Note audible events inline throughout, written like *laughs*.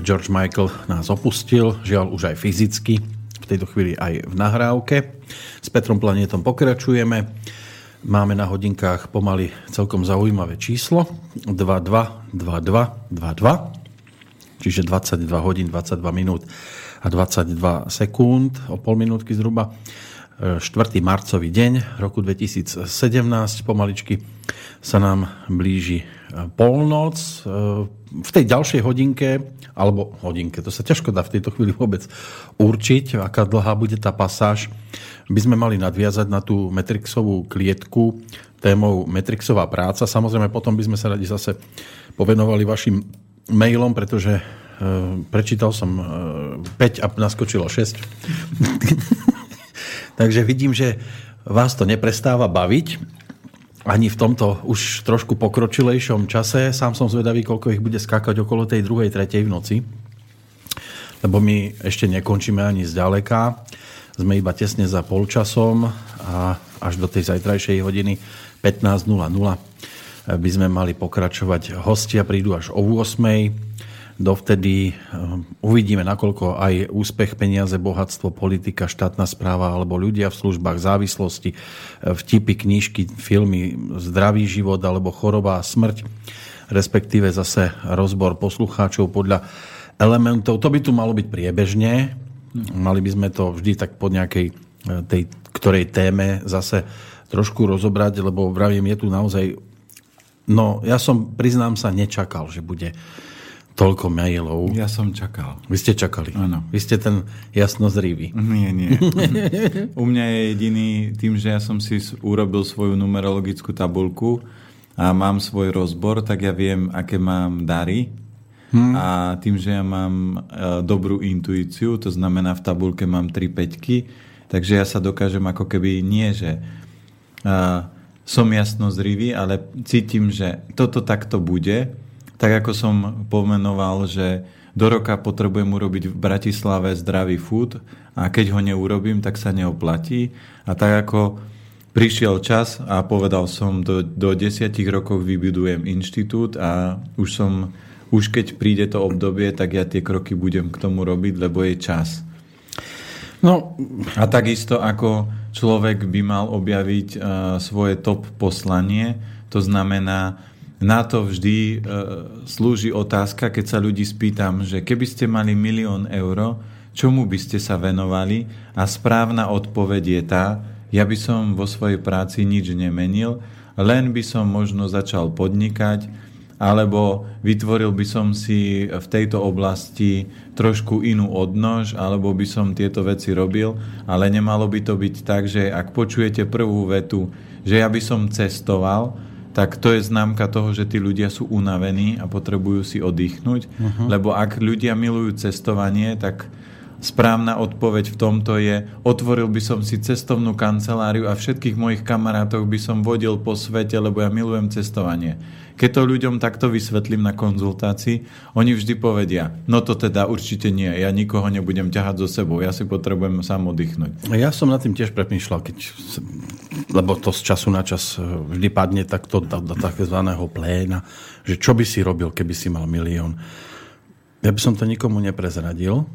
George Michael nás opustil, žiaľ už aj fyzicky, v tejto chvíli aj v nahrávke. S Petrom Planetom pokračujeme. Máme na hodinkách pomaly celkom zaujímavé číslo. 22, čiže 22 hodín, 22 minút a 22 sekúnd, o pol minútky zhruba. 4. marcový deň roku 2017 pomaličky sa nám blíži polnoc. V tej ďalšej hodinke, alebo hodinke, to sa ťažko dá v tejto chvíli vôbec určiť, aká dlhá bude tá pasáž, by sme mali nadviazať na tú Metrixovú klietku témou Metrixová práca. Samozrejme, potom by sme sa radi zase povenovali vašim mailom, pretože Eh, prečítal som 5 eh, a naskočilo 6. *laughs* Takže vidím, že vás to neprestáva baviť ani v tomto už trošku pokročilejšom čase. Sám som zvedavý, koľko ich bude skákať okolo tej druhej, tretej v noci. Lebo my ešte nekončíme ani zďaleka. Sme iba tesne za polčasom a až do tej zajtrajšej hodiny 15.00 by sme mali pokračovať. Hostia prídu až o 8 Dovtedy eh, uvidíme, nakoľko aj úspech, peniaze, bohatstvo, politika, štátna správa alebo ľudia v službách závislosti, eh, vtipy, knížky, filmy, zdravý život alebo choroba a smrť, respektíve zase rozbor poslucháčov podľa elementov. To by tu malo byť priebežne. Mali by sme to vždy tak po nejakej eh, tej ktorej téme zase trošku rozobrať, lebo vravím, je tu naozaj... No, ja som, priznám sa, nečakal, že bude toľko mailov. Ja som čakal. Vy ste čakali? Áno. Vy ste ten jasnozrivý. Nie, nie. *laughs* U mňa je jediný tým, že ja som si urobil svoju numerologickú tabulku a mám svoj rozbor, tak ja viem, aké mám dary. Hmm. A tým, že ja mám e, dobrú intuíciu, to znamená v tabulke mám tri peťky, takže ja sa dokážem ako keby nie, že uh, som jasnozrivý, ale cítim, že toto takto bude tak ako som pomenoval, že do roka potrebujem urobiť v Bratislave zdravý food a keď ho neurobím, tak sa neoplatí. A tak ako prišiel čas a povedal som, do, do desiatich rokov vybudujem inštitút a už som, už keď príde to obdobie, tak ja tie kroky budem k tomu robiť, lebo je čas. No, a takisto ako človek by mal objaviť uh, svoje top poslanie, to znamená na to vždy e, slúži otázka, keď sa ľudí spýtam, že keby ste mali milión eur, čomu by ste sa venovali? A správna odpoveď je tá, ja by som vo svojej práci nič nemenil, len by som možno začal podnikať, alebo vytvoril by som si v tejto oblasti trošku inú odnož, alebo by som tieto veci robil, ale nemalo by to byť tak, že ak počujete prvú vetu, že ja by som cestoval, tak to je známka toho, že tí ľudia sú unavení a potrebujú si oddychnúť. Uh-huh. Lebo ak ľudia milujú cestovanie, tak správna odpoveď v tomto je, otvoril by som si cestovnú kanceláriu a všetkých mojich kamarátov by som vodil po svete, lebo ja milujem cestovanie. Keď to ľuďom takto vysvetlím na konzultácii, oni vždy povedia, no to teda určite nie, ja nikoho nebudem ťahať so sebou, ja si potrebujem sám oddychnúť. Ja som nad tým tiež premýšľal, keď, lebo to z času na čas e, vždy padne takto do, do takzvaného pléna, že čo by si robil, keby si mal milión. Ja by som to nikomu neprezradil,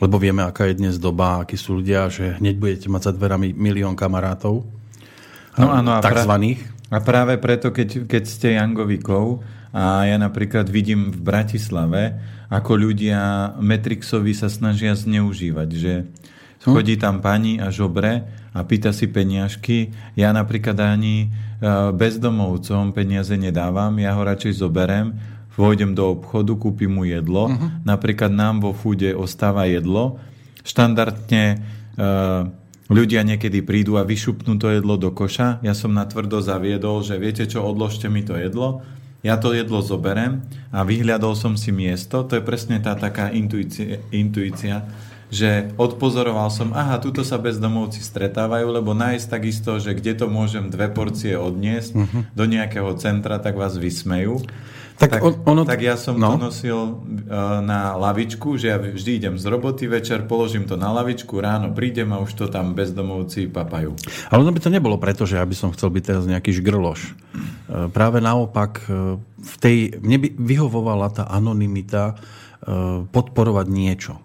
lebo vieme, aká je dnes doba, akí sú ľudia, že hneď budete mať za dverami milión kamarátov. No áno, a takzvaných. A práve preto, keď, keď ste Jangovikov a ja napríklad vidím v Bratislave, ako ľudia Metrixovi sa snažia zneužívať, že hm? chodí tam pani a žobre a pýta si peniažky. Ja napríklad ani e, bezdomovcom peniaze nedávam, ja ho radšej zoberem, vôjdem do obchodu, kúpim mu jedlo. Uh-huh. Napríklad nám vo fúde ostáva jedlo. Štandardne uh, ľudia niekedy prídu a vyšupnú to jedlo do koša. Ja som natvrdo zaviedol, že viete čo, odložte mi to jedlo. Ja to jedlo zoberem a vyhľadol som si miesto. To je presne tá taká intuícia, intuícia že odpozoroval som, aha, tuto sa bezdomovci stretávajú, lebo nájsť takisto, že kde to môžem dve porcie odniesť uh-huh. do nejakého centra, tak vás vysmejú. Tak, tak, on, ono... tak ja som no. to nosil uh, na lavičku, že ja vždy idem z roboty večer, položím to na lavičku, ráno prídem a už to tam bezdomovci papajú. Ale ono by to nebolo preto, že ja by som chcel byť teraz nejaký žgrloš. Uh, práve naopak, uh, v tej, mne by vyhovovala tá anonimita uh, podporovať niečo.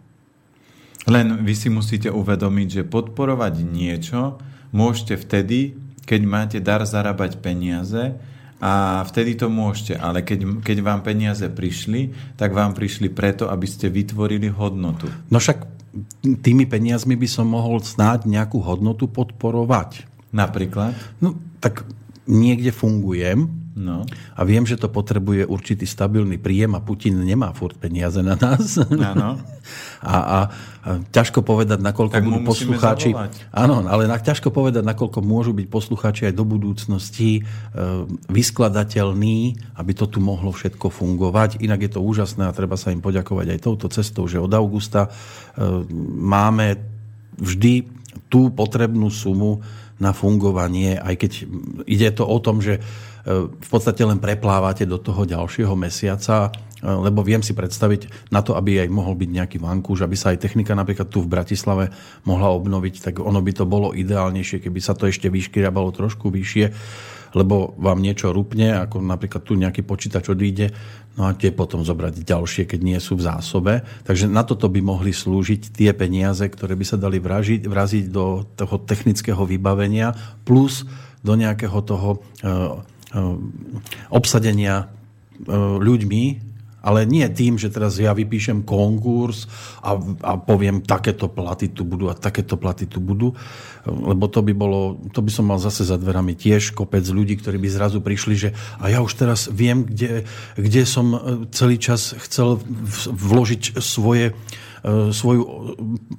Len vy si musíte uvedomiť, že podporovať niečo môžete vtedy, keď máte dar zarábať peniaze, a vtedy to môžete, ale keď, keď vám peniaze prišli, tak vám prišli preto, aby ste vytvorili hodnotu. No však tými peniazmi by som mohol snáď nejakú hodnotu podporovať. Napríklad? No, tak niekde fungujem no. a viem, že to potrebuje určitý stabilný príjem a Putin nemá furt peniaze na nás. Áno. *laughs* a, a, a ťažko povedať, nakoľko tak budú poslucháči... Áno, ale na, ťažko povedať, nakoľko môžu byť poslucháči aj do budúcnosti e, vyskladateľní, aby to tu mohlo všetko fungovať. Inak je to úžasné a treba sa im poďakovať aj touto cestou, že od augusta e, máme vždy tú potrebnú sumu na fungovanie, aj keď ide to o tom, že v podstate len preplávate do toho ďalšieho mesiaca, lebo viem si predstaviť na to, aby aj mohol byť nejaký vankúš, aby sa aj technika napríklad tu v Bratislave mohla obnoviť, tak ono by to bolo ideálnejšie, keby sa to ešte vyškriabalo trošku vyššie, lebo vám niečo rupne, ako napríklad tu nejaký počítač odíde, no a tie potom zobrať ďalšie, keď nie sú v zásobe. Takže na toto by mohli slúžiť tie peniaze, ktoré by sa dali vražiť, vraziť do toho technického vybavenia, plus do nejakého toho Eh, obsadenia eh, ľuďmi, ale nie tým, že teraz ja vypíšem konkurs a, a poviem, takéto platy tu budú a takéto platy tu budú, lebo to by bolo, to by som mal zase za dverami tiež kopec ľudí, ktorí by zrazu prišli, že a ja už teraz viem, kde, kde som celý čas chcel vložiť svoje E, svoju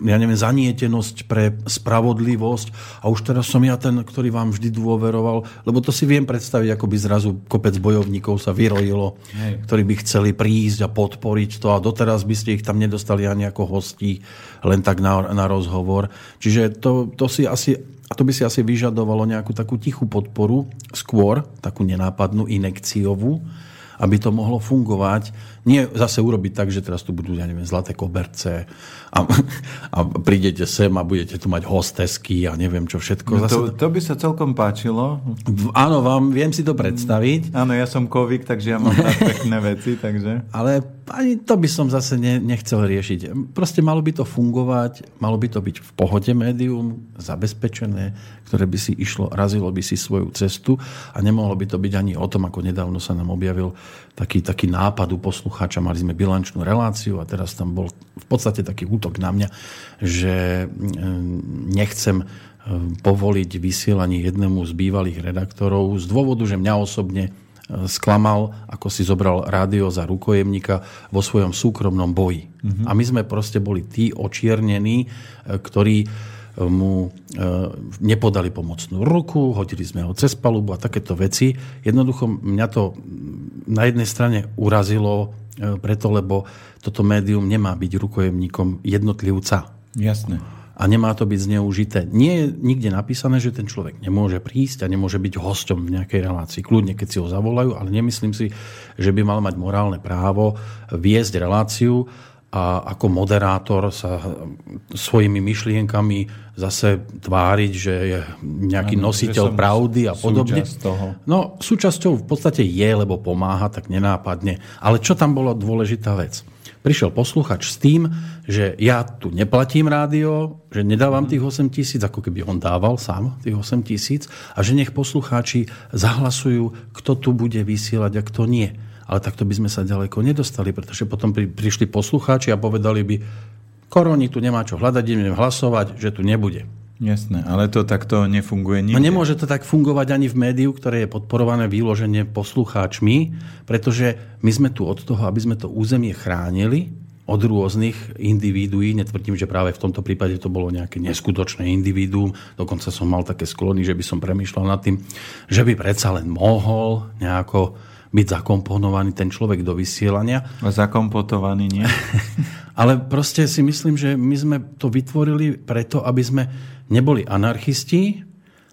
ja neviem, zanietenosť pre spravodlivosť a už teraz som ja ten, ktorý vám vždy dôveroval, lebo to si viem predstaviť, ako by zrazu kopec bojovníkov sa vyrojilo, Hej. ktorí by chceli prísť a podporiť to a doteraz by ste ich tam nedostali ani ako hostí, len tak na, na rozhovor. Čiže to, to si asi a to by si asi vyžadovalo nejakú takú tichú podporu, skôr takú nenápadnú, inekciovú, aby to mohlo fungovať nie zase urobiť tak, že teraz tu budú, ja neviem, zlaté koberce a, a prídete sem a budete tu mať hostesky a neviem čo všetko. No to, to by sa celkom páčilo. Áno, vám viem si to predstaviť. Áno, ja som kovik, takže ja mám pekné *laughs* veci. Takže... Ale ani to by som zase ne, nechcel riešiť. Proste malo by to fungovať, malo by to byť v pohode médium, zabezpečené, ktoré by si išlo, razilo by si svoju cestu a nemohlo by to byť ani o tom, ako nedávno sa nám objavil taký, taký nápad u poslucháča, mali sme bilančnú reláciu a teraz tam bol v podstate taký útok na mňa, že mm, nechcem mm, povoliť vysielanie jednému z bývalých redaktorov z dôvodu, že mňa osobne mm, sklamal, ako si zobral rádio za rukojemníka vo svojom súkromnom boji. Mm-hmm. A my sme proste boli tí očiernení, ktorí mu e, nepodali pomocnú ruku, hodili sme ho cez palubu a takéto veci. Jednoducho mňa to na jednej strane urazilo e, preto, lebo toto médium nemá byť rukojemníkom jednotlivca. Jasné. A nemá to byť zneužité. Nie je nikde napísané, že ten človek nemôže prísť a nemôže byť hosťom v nejakej relácii. Kľudne, keď si ho zavolajú, ale nemyslím si, že by mal mať morálne právo viesť reláciu a ako moderátor sa svojimi myšlienkami zase tváriť, že je nejaký ano, nositeľ pravdy a podobne. Toho. No, súčasťou v podstate je, lebo pomáha, tak nenápadne. Ale čo tam bola dôležitá vec? Prišiel posluchač s tým, že ja tu neplatím rádio, že nedávam tých 8 tisíc, ako keby on dával sám tých 8 tisíc a že nech poslucháči zahlasujú, kto tu bude vysielať a kto nie ale takto by sme sa ďaleko nedostali, pretože potom pri, prišli poslucháči a povedali by, koroni tu nemá čo hľadať, idem hlasovať, že tu nebude. Jasné, ale to takto nefunguje nikde. No nemôže to tak fungovať ani v médiu, ktoré je podporované výloženie poslucháčmi, pretože my sme tu od toho, aby sme to územie chránili od rôznych individuí. Netvrdím, že práve v tomto prípade to bolo nejaké neskutočné individuum. Dokonca som mal také sklony, že by som premýšľal nad tým, že by predsa len mohol nejako byť zakomponovaný ten človek do vysielania. Zakompotovaný nie? *laughs* Ale proste si myslím, že my sme to vytvorili preto, aby sme neboli anarchisti,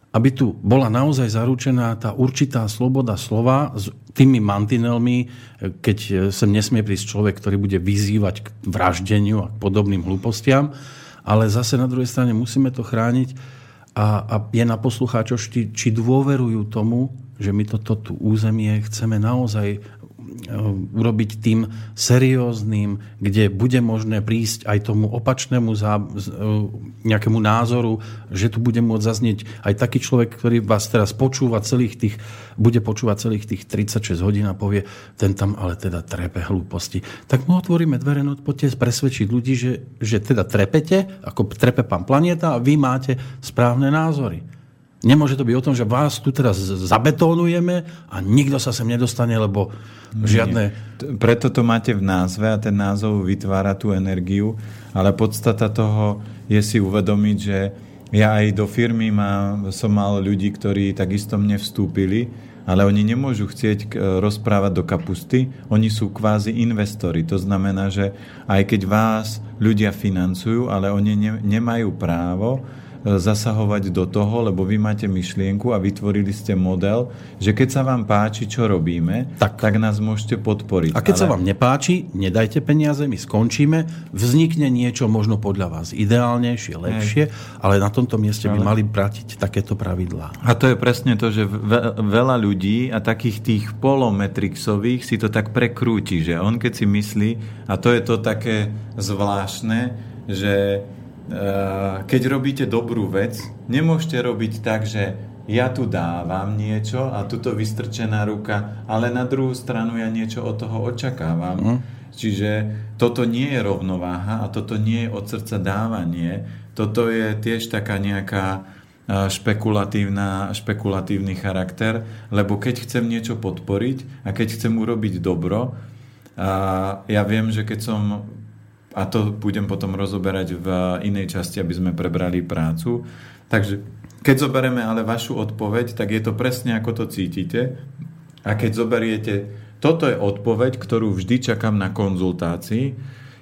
aby tu bola naozaj zaručená tá určitá sloboda slova s tými mantinelmi, keď sem nesmie prísť človek, ktorý bude vyzývať k vraždeniu a k podobným hlúpostiam, ale zase na druhej strane musíme to chrániť a, a je na poslucháčoch, či, či dôverujú tomu, že my toto tu územie chceme naozaj Eh, urobiť tým serióznym, kde bude možné prísť aj tomu opačnému zá, eh, nejakému názoru, že tu bude môcť zaznieť aj taký človek, ktorý vás teraz počúva celých tých, bude počúvať celých tých 36 hodín a povie, ten tam ale teda trepe hlúposti. Tak mu otvoríme dvere, no poďte presvedčiť ľudí, že, že teda trepete, ako trepe pán Planeta a vy máte správne názory. Nemôže to byť o tom, že vás tu teraz zabetónujeme a nikto sa sem nedostane, lebo žiadne... Nie. Preto to máte v názve a ten názov vytvára tú energiu, ale podstata toho je si uvedomiť, že ja aj do firmy mám, som mal ľudí, ktorí takisto mne vstúpili, ale oni nemôžu chcieť rozprávať do kapusty, oni sú kvázi investori. To znamená, že aj keď vás ľudia financujú, ale oni ne, nemajú právo E, zasahovať do toho, lebo vy máte myšlienku a vytvorili ste model, že keď sa vám páči, čo robíme, tak, tak nás môžete podporiť. A keď Ale... sa vám nepáči, nedajte peniaze, my skončíme, vznikne niečo možno podľa vás ideálnejšie, lepšie, Hej. ale na tomto mieste by mali platiť takéto pravidlá. A to je presne to, že veľa ľudí a takých tých polometrixových si to tak prekrúti, že on keď si myslí, a to je to také zvláštne, že keď robíte dobrú vec, nemôžete robiť tak, že ja tu dávam niečo a tuto vystrčená ruka, ale na druhú stranu ja niečo od toho očakávam. Mm. Čiže toto nie je rovnováha a toto nie je od srdca dávanie. Toto je tiež taká nejaká eh, špekulatívna, špekulatívny charakter, lebo keď chcem niečo podporiť a keď chcem urobiť dobro, a ja viem, že keď som a to budem potom rozoberať v inej časti, aby sme prebrali prácu. Takže keď zoberieme ale vašu odpoveď, tak je to presne ako to cítite. A keď zoberiete, toto je odpoveď, ktorú vždy čakám na konzultácii,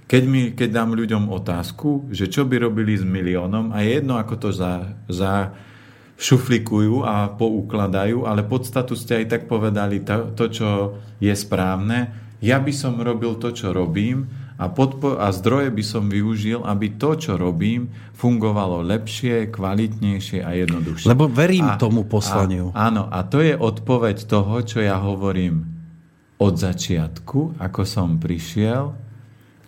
keď, mi, keď dám ľuďom otázku, že čo by robili s miliónom a je jedno, ako to za, za šuflikujú a poukladajú, ale podstatu ste aj tak povedali to, to, čo je správne. Ja by som robil to, čo robím a, podpo- a zdroje by som využil, aby to, čo robím, fungovalo lepšie, kvalitnejšie a jednoduchšie. Lebo verím a, tomu poslaniu. A, áno, a to je odpoveď toho, čo ja hovorím od začiatku, ako som prišiel,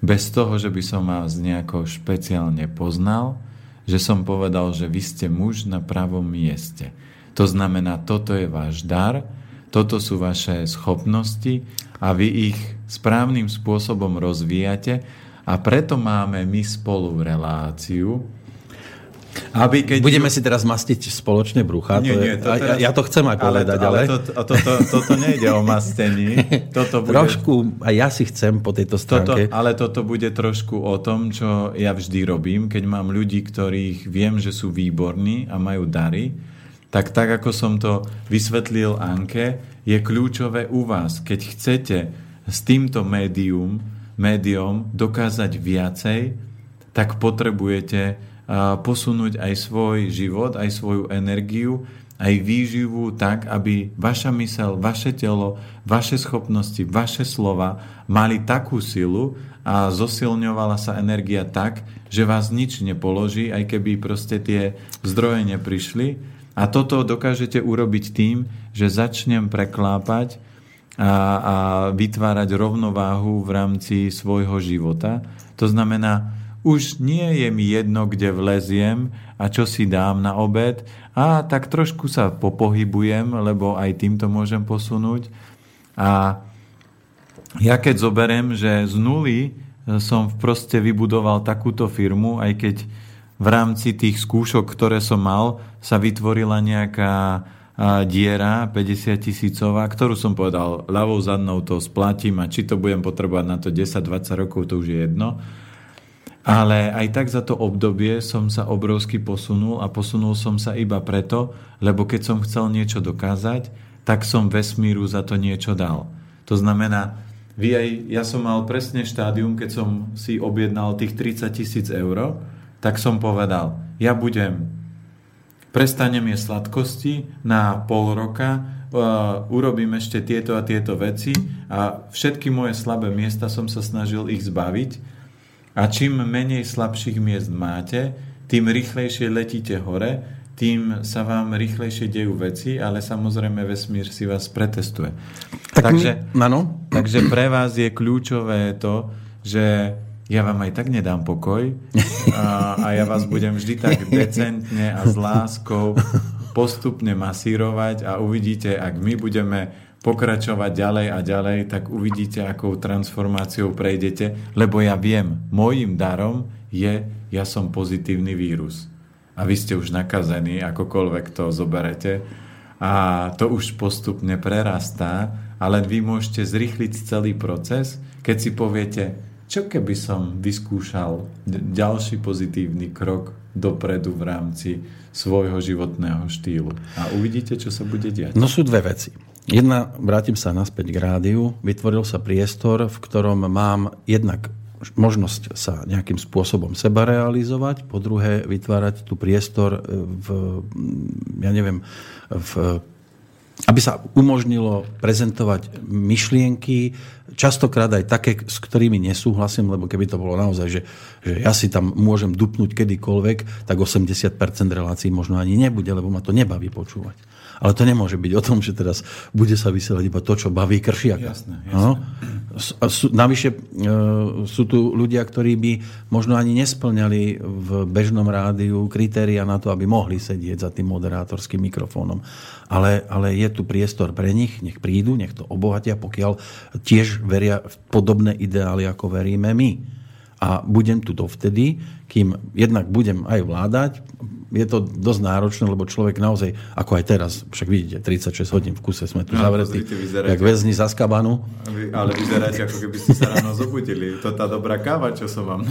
bez toho, že by som vás nejako špeciálne poznal, že som povedal, že vy ste muž na pravom mieste. To znamená, toto je váš dar, toto sú vaše schopnosti a vy ich správnym spôsobom rozvíjate a preto máme my spolu reláciu, aby keď Budeme si teraz mastiť spoločne brucha. Nie, to nie, to teraz... ja, ja to chcem aj povedať, ale... ale... To, to, to, toto nejde o mastení. *laughs* Toto bude... Trošku, a ja si chcem po tejto stránke. Toto, ale toto bude trošku o tom, čo ja vždy robím, keď mám ľudí, ktorých viem, že sú výborní a majú dary, tak tak, ako som to vysvetlil Anke, je kľúčové u vás. Keď chcete s týmto médium, médium dokázať viacej, tak potrebujete posunúť aj svoj život, aj svoju energiu, aj výživu tak, aby vaša mysel, vaše telo, vaše schopnosti, vaše slova mali takú silu a zosilňovala sa energia tak, že vás nič nepoloží, aj keby proste tie zdroje neprišli. A toto dokážete urobiť tým, že začnem preklápať a, a vytvárať rovnováhu v rámci svojho života. To znamená, už nie je mi jedno, kde vleziem a čo si dám na obed a tak trošku sa popohybujem, lebo aj týmto môžem posunúť. A ja keď zoberiem, že z nuly som proste vybudoval takúto firmu, aj keď v rámci tých skúšok, ktoré som mal, sa vytvorila nejaká diera 50 tisícová, ktorú som povedal, ľavou zadnou to splatím a či to budem potrebovať na to 10-20 rokov, to už je jedno. Ale aj tak za to obdobie som sa obrovsky posunul a posunul som sa iba preto, lebo keď som chcel niečo dokázať, tak som vesmíru za to niečo dal. To znamená, vy aj, ja som mal presne štádium, keď som si objednal tých 30 tisíc eur, tak som povedal, ja budem, prestanem je sladkosti na pol roka, uh, urobím ešte tieto a tieto veci a všetky moje slabé miesta som sa snažil ich zbaviť a čím menej slabších miest máte, tým rýchlejšie letíte hore tým sa vám rýchlejšie dejú veci, ale samozrejme vesmír si vás pretestuje. Tak takže, ano? takže pre vás je kľúčové to, že ja vám aj tak nedám pokoj a, a ja vás budem vždy tak decentne a s láskou postupne masírovať a uvidíte, ak my budeme pokračovať ďalej a ďalej, tak uvidíte, akou transformáciou prejdete, lebo ja viem, môjim darom je, ja som pozitívny vírus. A vy ste už nakazení, akokoľvek to zoberete. A to už postupne prerastá, ale vy môžete zrychliť celý proces, keď si poviete, čo keby som vyskúšal ďalší pozitívny krok dopredu v rámci svojho životného štýlu. A uvidíte, čo sa bude diať. No sú dve veci. Jedna, vrátim sa naspäť k rádiu, vytvoril sa priestor, v ktorom mám jednak možnosť sa nejakým spôsobom seba realizovať, po druhé vytvárať tu priestor e, v, ja neviem, v, aby sa umožnilo prezentovať myšlienky, častokrát aj také, s ktorými nesúhlasím, lebo keby to bolo naozaj, že, že ja si tam môžem dupnúť kedykoľvek, tak 80% relácií možno ani nebude, lebo ma to nebaví počúvať. Ale to nemôže byť o tom, že teraz bude sa vysielať iba to, čo baví kršiaka. Jasné, jasné. No? A sú, navyše e, sú tu ľudia, ktorí by možno ani nesplňali v bežnom rádiu kritéria na to, aby mohli sedieť za tým moderátorským mikrofónom. Ale, ale je tu priestor pre nich, nech prídu, nech to obohatia, pokiaľ tiež veria v podobné ideály, ako veríme my. A budem tu dovtedy, kým jednak budem aj vládať, je to dosť náročné, lebo človek naozaj, ako aj teraz, však vidíte, 36 hodín v kuse sme tu no, zavretí, jak väzni za skabanu. Ale vyzeráte, ako keby ste sa ráno zobudili. To tá dobrá káva, čo som vám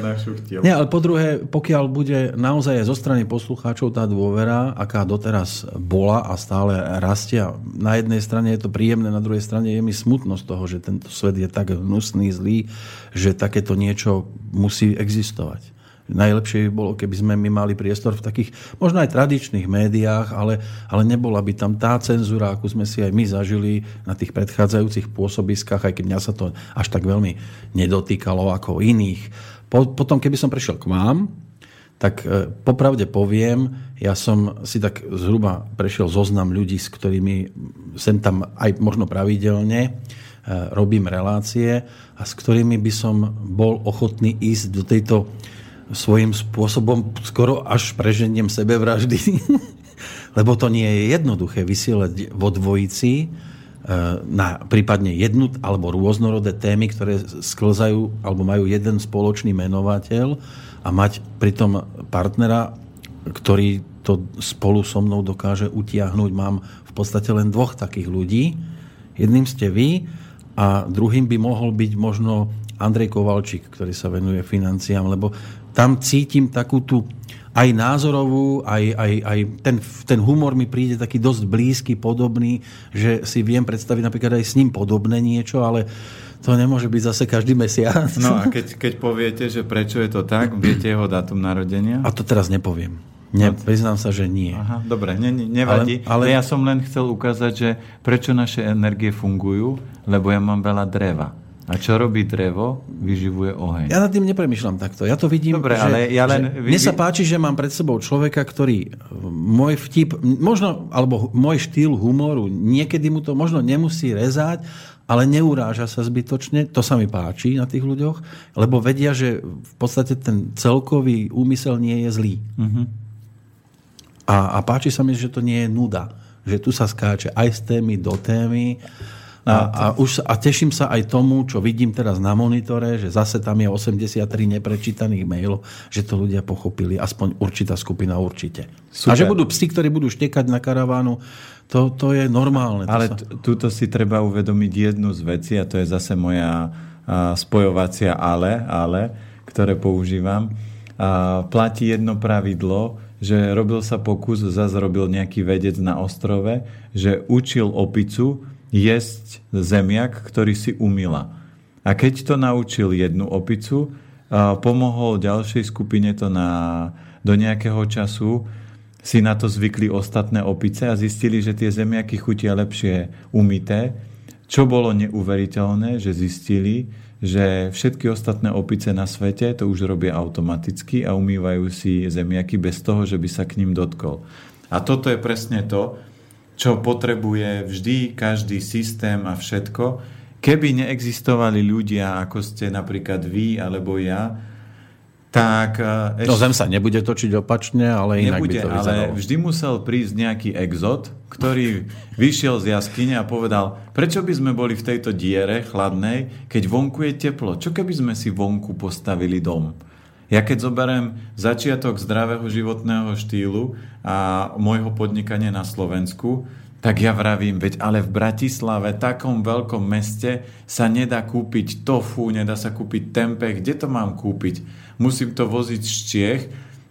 našuchtil. Nie, ale po druhé, pokiaľ bude naozaj zo strany poslucháčov tá dôvera, aká doteraz bola a stále rastie, na jednej strane je to príjemné, na druhej strane je mi smutno z toho, že tento svet je tak hnusný, zlý, že takéto niečo musí existovať. Najlepšie by bolo, keby sme my mali priestor v takých možno aj tradičných médiách, ale, ale nebola by tam tá cenzúra, akú sme si aj my zažili na tých predchádzajúcich pôsobiskách, aj keď mňa sa to až tak veľmi nedotýkalo ako iných. Po, potom, keby som prišiel k vám, tak e, popravde poviem, ja som si tak zhruba prešiel zoznam ľudí, s ktorými sem tam aj možno pravidelne e, robím relácie a s ktorými by som bol ochotný ísť do tejto svojím spôsobom skoro až preženiem sebevraždy. *laughs* Lebo to nie je jednoduché vysielať vo dvojici e, na prípadne jednu alebo rôznorodé témy, ktoré sklzajú alebo majú jeden spoločný menovateľ a mať pritom partnera, ktorý to spolu so mnou dokáže utiahnuť. Mám v podstate len dvoch takých ľudí. Jedným ste vy a druhým by mohol byť možno Andrej Kovalčík, ktorý sa venuje financiám, lebo tam cítim takú tú aj názorovú, aj, aj, aj ten, ten humor mi príde taký dosť blízky, podobný, že si viem predstaviť napríklad aj s ním podobné niečo, ale to nemôže byť zase každý mesiac. No a keď, keď poviete, že prečo je to tak, viete jeho dátum narodenia? A to teraz nepoviem. Ne, priznám sa, že nie. Aha, dobre, ne, ne, nevadí. Ale, ale ja som len chcel ukázať, že prečo naše energie fungujú, lebo ja mám veľa dreva. A čo robí drevo? Vyživuje oheň. Ja nad tým nepremýšľam takto. Ja to vidím, Dobre, že, ale ja len... Že mne sa páči, že mám pred sebou človeka, ktorý môj vtip, možno, alebo môj štýl humoru, niekedy mu to možno nemusí rezať, ale neuráža sa zbytočne. To sa mi páči na tých ľuďoch, lebo vedia, že v podstate ten celkový úmysel nie je zlý. Uh-huh. A, a páči sa mi, že to nie je nuda. Že tu sa skáče aj z témy do témy a, a, už, a teším sa aj tomu, čo vidím teraz na monitore, že zase tam je 83 neprečítaných mailov, že to ľudia pochopili, aspoň určitá skupina určite. Super. A že budú psi, ktorí budú štekať na karavánu, to, to je normálne. Ale sa... túto si treba uvedomiť jednu z vecí, a to je zase moja a, spojovacia ale, ale, ktoré používam. A, platí jedno pravidlo, že robil sa pokus, zase robil nejaký vedec na ostrove, že učil opicu jesť zemiak, ktorý si umila. A keď to naučil jednu opicu, pomohol ďalšej skupine to na, do nejakého času, si na to zvykli ostatné opice a zistili, že tie zemiaky chutia lepšie umité. Čo bolo neuveriteľné, že zistili, že všetky ostatné opice na svete to už robia automaticky a umývajú si zemiaky bez toho, že by sa k ním dotkol. A toto je presne to, čo potrebuje vždy každý systém a všetko. Keby neexistovali ľudia, ako ste napríklad vy alebo ja, tak... Ešte... No zem sa nebude točiť opačne, ale inak nebude, by to vyzeralo. ale vždy musel prísť nejaký exot, ktorý vyšiel z jaskyne a povedal, prečo by sme boli v tejto diere chladnej, keď vonku je teplo? Čo keby sme si vonku postavili dom? Ja keď zoberiem začiatok zdravého životného štýlu a môjho podnikania na Slovensku, tak ja vravím, veď ale v Bratislave, takom veľkom meste, sa nedá kúpiť tofu, nedá sa kúpiť tempe. Kde to mám kúpiť? Musím to voziť z Čiech.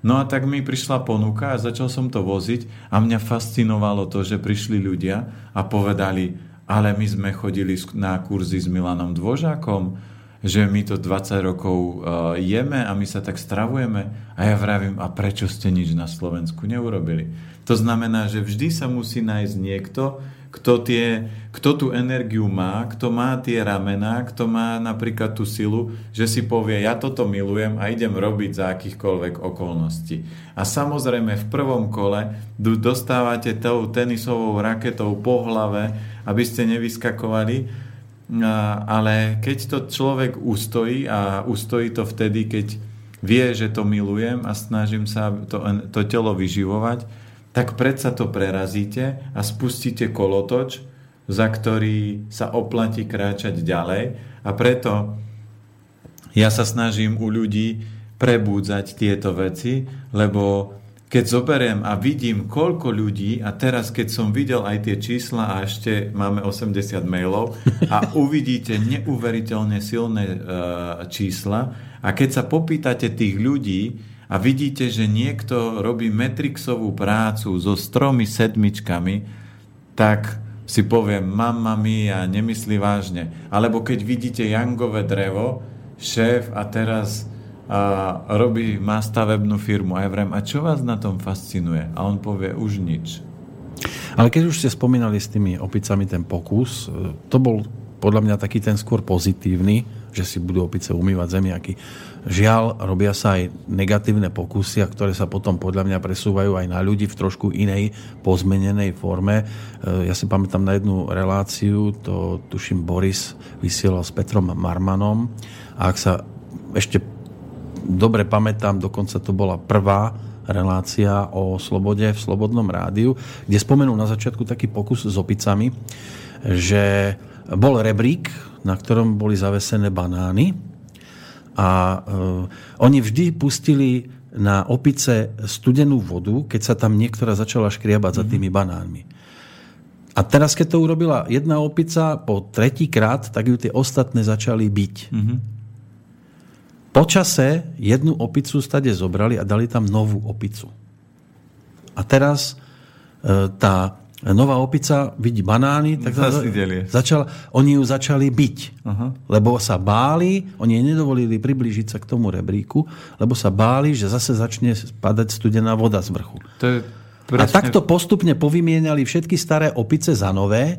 No a tak mi prišla ponuka a začal som to voziť a mňa fascinovalo to, že prišli ľudia a povedali, ale my sme chodili na kurzy s Milanom Dvožákom, že my to 20 rokov uh, jeme a my sa tak stravujeme. A ja vravím, a prečo ste nič na Slovensku neurobili? To znamená, že vždy sa musí nájsť niekto, kto, tie, kto tú energiu má, kto má tie ramená, kto má napríklad tú silu, že si povie, ja toto milujem a idem robiť za akýchkoľvek okolností. A samozrejme v prvom kole dostávate tou tenisovou raketou po hlave, aby ste nevyskakovali, ale keď to človek ustojí a ustojí to vtedy, keď vie, že to milujem a snažím sa to, to telo vyživovať, tak predsa to prerazíte a spustíte kolotoč, za ktorý sa oplatí kráčať ďalej. A preto ja sa snažím u ľudí prebúdzať tieto veci, lebo keď zoberiem a vidím, koľko ľudí, a teraz keď som videl aj tie čísla a ešte máme 80 mailov a *laughs* uvidíte neuveriteľne silné e, čísla a keď sa popýtate tých ľudí, a vidíte, že niekto robí metrixovú prácu so stromi sedmičkami, tak si poviem, mamma mia, nemyslí vážne. Alebo keď vidíte jangové drevo, šéf a teraz a robí, má stavebnú firmu a ja vrem, a čo vás na tom fascinuje? A on povie, už nič. Ale keď už ste spomínali s tými opicami ten pokus, e, to bol podľa mňa taký ten skôr pozitívny, že si budú opice umývať zemiaky. Žiaľ, robia sa aj negatívne pokusy, ktoré sa potom podľa mňa presúvajú aj na ľudí v trošku inej, pozmenenej forme. E, ja si pamätám na jednu reláciu, to tuším Boris vysielal s Petrom Marmanom a ak sa ešte dobre pamätám, dokonca to bola prvá relácia o slobode v Slobodnom rádiu, kde spomenul na začiatku taký pokus s opicami, že bol rebrík, na ktorom boli zavesené banány a uh, oni vždy pustili na opice studenú vodu, keď sa tam niektorá začala škriabať mm-hmm. za mhm. tými banánmi. A teraz, keď to urobila jedna opica po tretí krát, tak ju tie ostatné začali byť. Mm-hmm. Po čase jednu opicu stade zobrali a dali tam novú opicu. A teraz e, tá nová opica vidí banány, tak za, začal, oni ju začali byť. Uh-huh. Lebo sa báli, oni jej nedovolili priblížiť sa k tomu rebríku, lebo sa báli, že zase začne spadať studená voda z vrchu. To je presne... A takto postupne povymieniali všetky staré opice za nové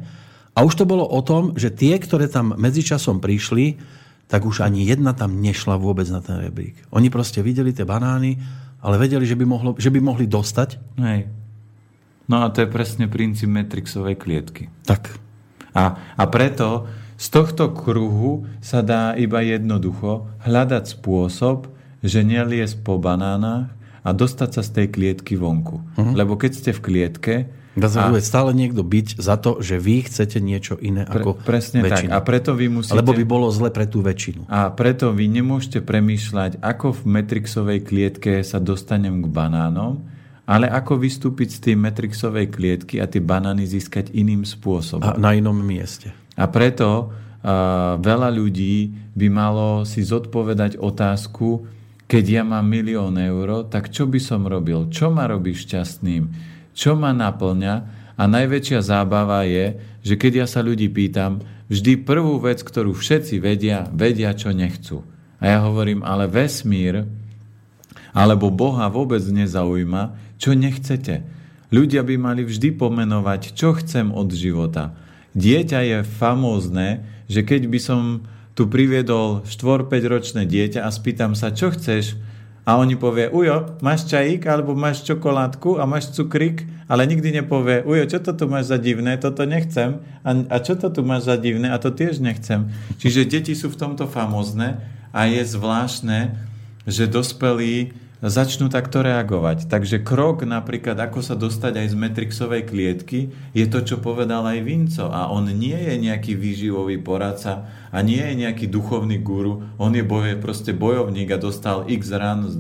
a už to bolo o tom, že tie, ktoré tam medzičasom prišli, tak už ani jedna tam nešla vôbec na ten rebrík. Oni proste videli tie banány, ale vedeli, že by, mohlo, že by mohli dostať. Hej No a to je presne princíp Matrixovej klietky. Tak. A, a preto z tohto kruhu sa dá iba jednoducho hľadať spôsob, že neliesť po banánach a dostať sa z tej klietky vonku. Uh-huh. Lebo keď ste v klietke... Dá sa a... stále niekto byť za to, že vy chcete niečo iné pre, ako Presne väčšina. tak. A preto vy musíte... Lebo by bolo zle pre tú väčšinu. A preto vy nemôžete premýšľať, ako v Matrixovej klietke sa dostanem k banánom, ale ako vystúpiť z tej Matrixovej klietky a tie banány získať iným spôsobom. A na inom mieste. A preto uh, veľa ľudí by malo si zodpovedať otázku, keď ja mám milión eur, tak čo by som robil? Čo ma robí šťastným? Čo ma naplňa? A najväčšia zábava je, že keď ja sa ľudí pýtam, vždy prvú vec, ktorú všetci vedia, vedia, čo nechcú. A ja hovorím, ale vesmír alebo Boha vôbec nezaujíma, čo nechcete. Ľudia by mali vždy pomenovať, čo chcem od života. Dieťa je famózne, že keď by som tu priviedol 4-5 ročné dieťa a spýtam sa, čo chceš? A oni povie, ujo, máš čajík, alebo máš čokoládku a máš cukrík, ale nikdy nepovie, ujo, čo to tu máš za divné, toto nechcem. A, a čo to tu máš za divné, a to tiež nechcem. Čiže deti sú v tomto famózne a je zvláštne, že dospelí začnú takto reagovať. Takže krok napríklad, ako sa dostať aj z Metrixovej klietky, je to, čo povedal aj Vinco. A on nie je nejaký výživový poradca a nie je nejaký duchovný guru. On je boje, proste bojovník a dostal x ran e,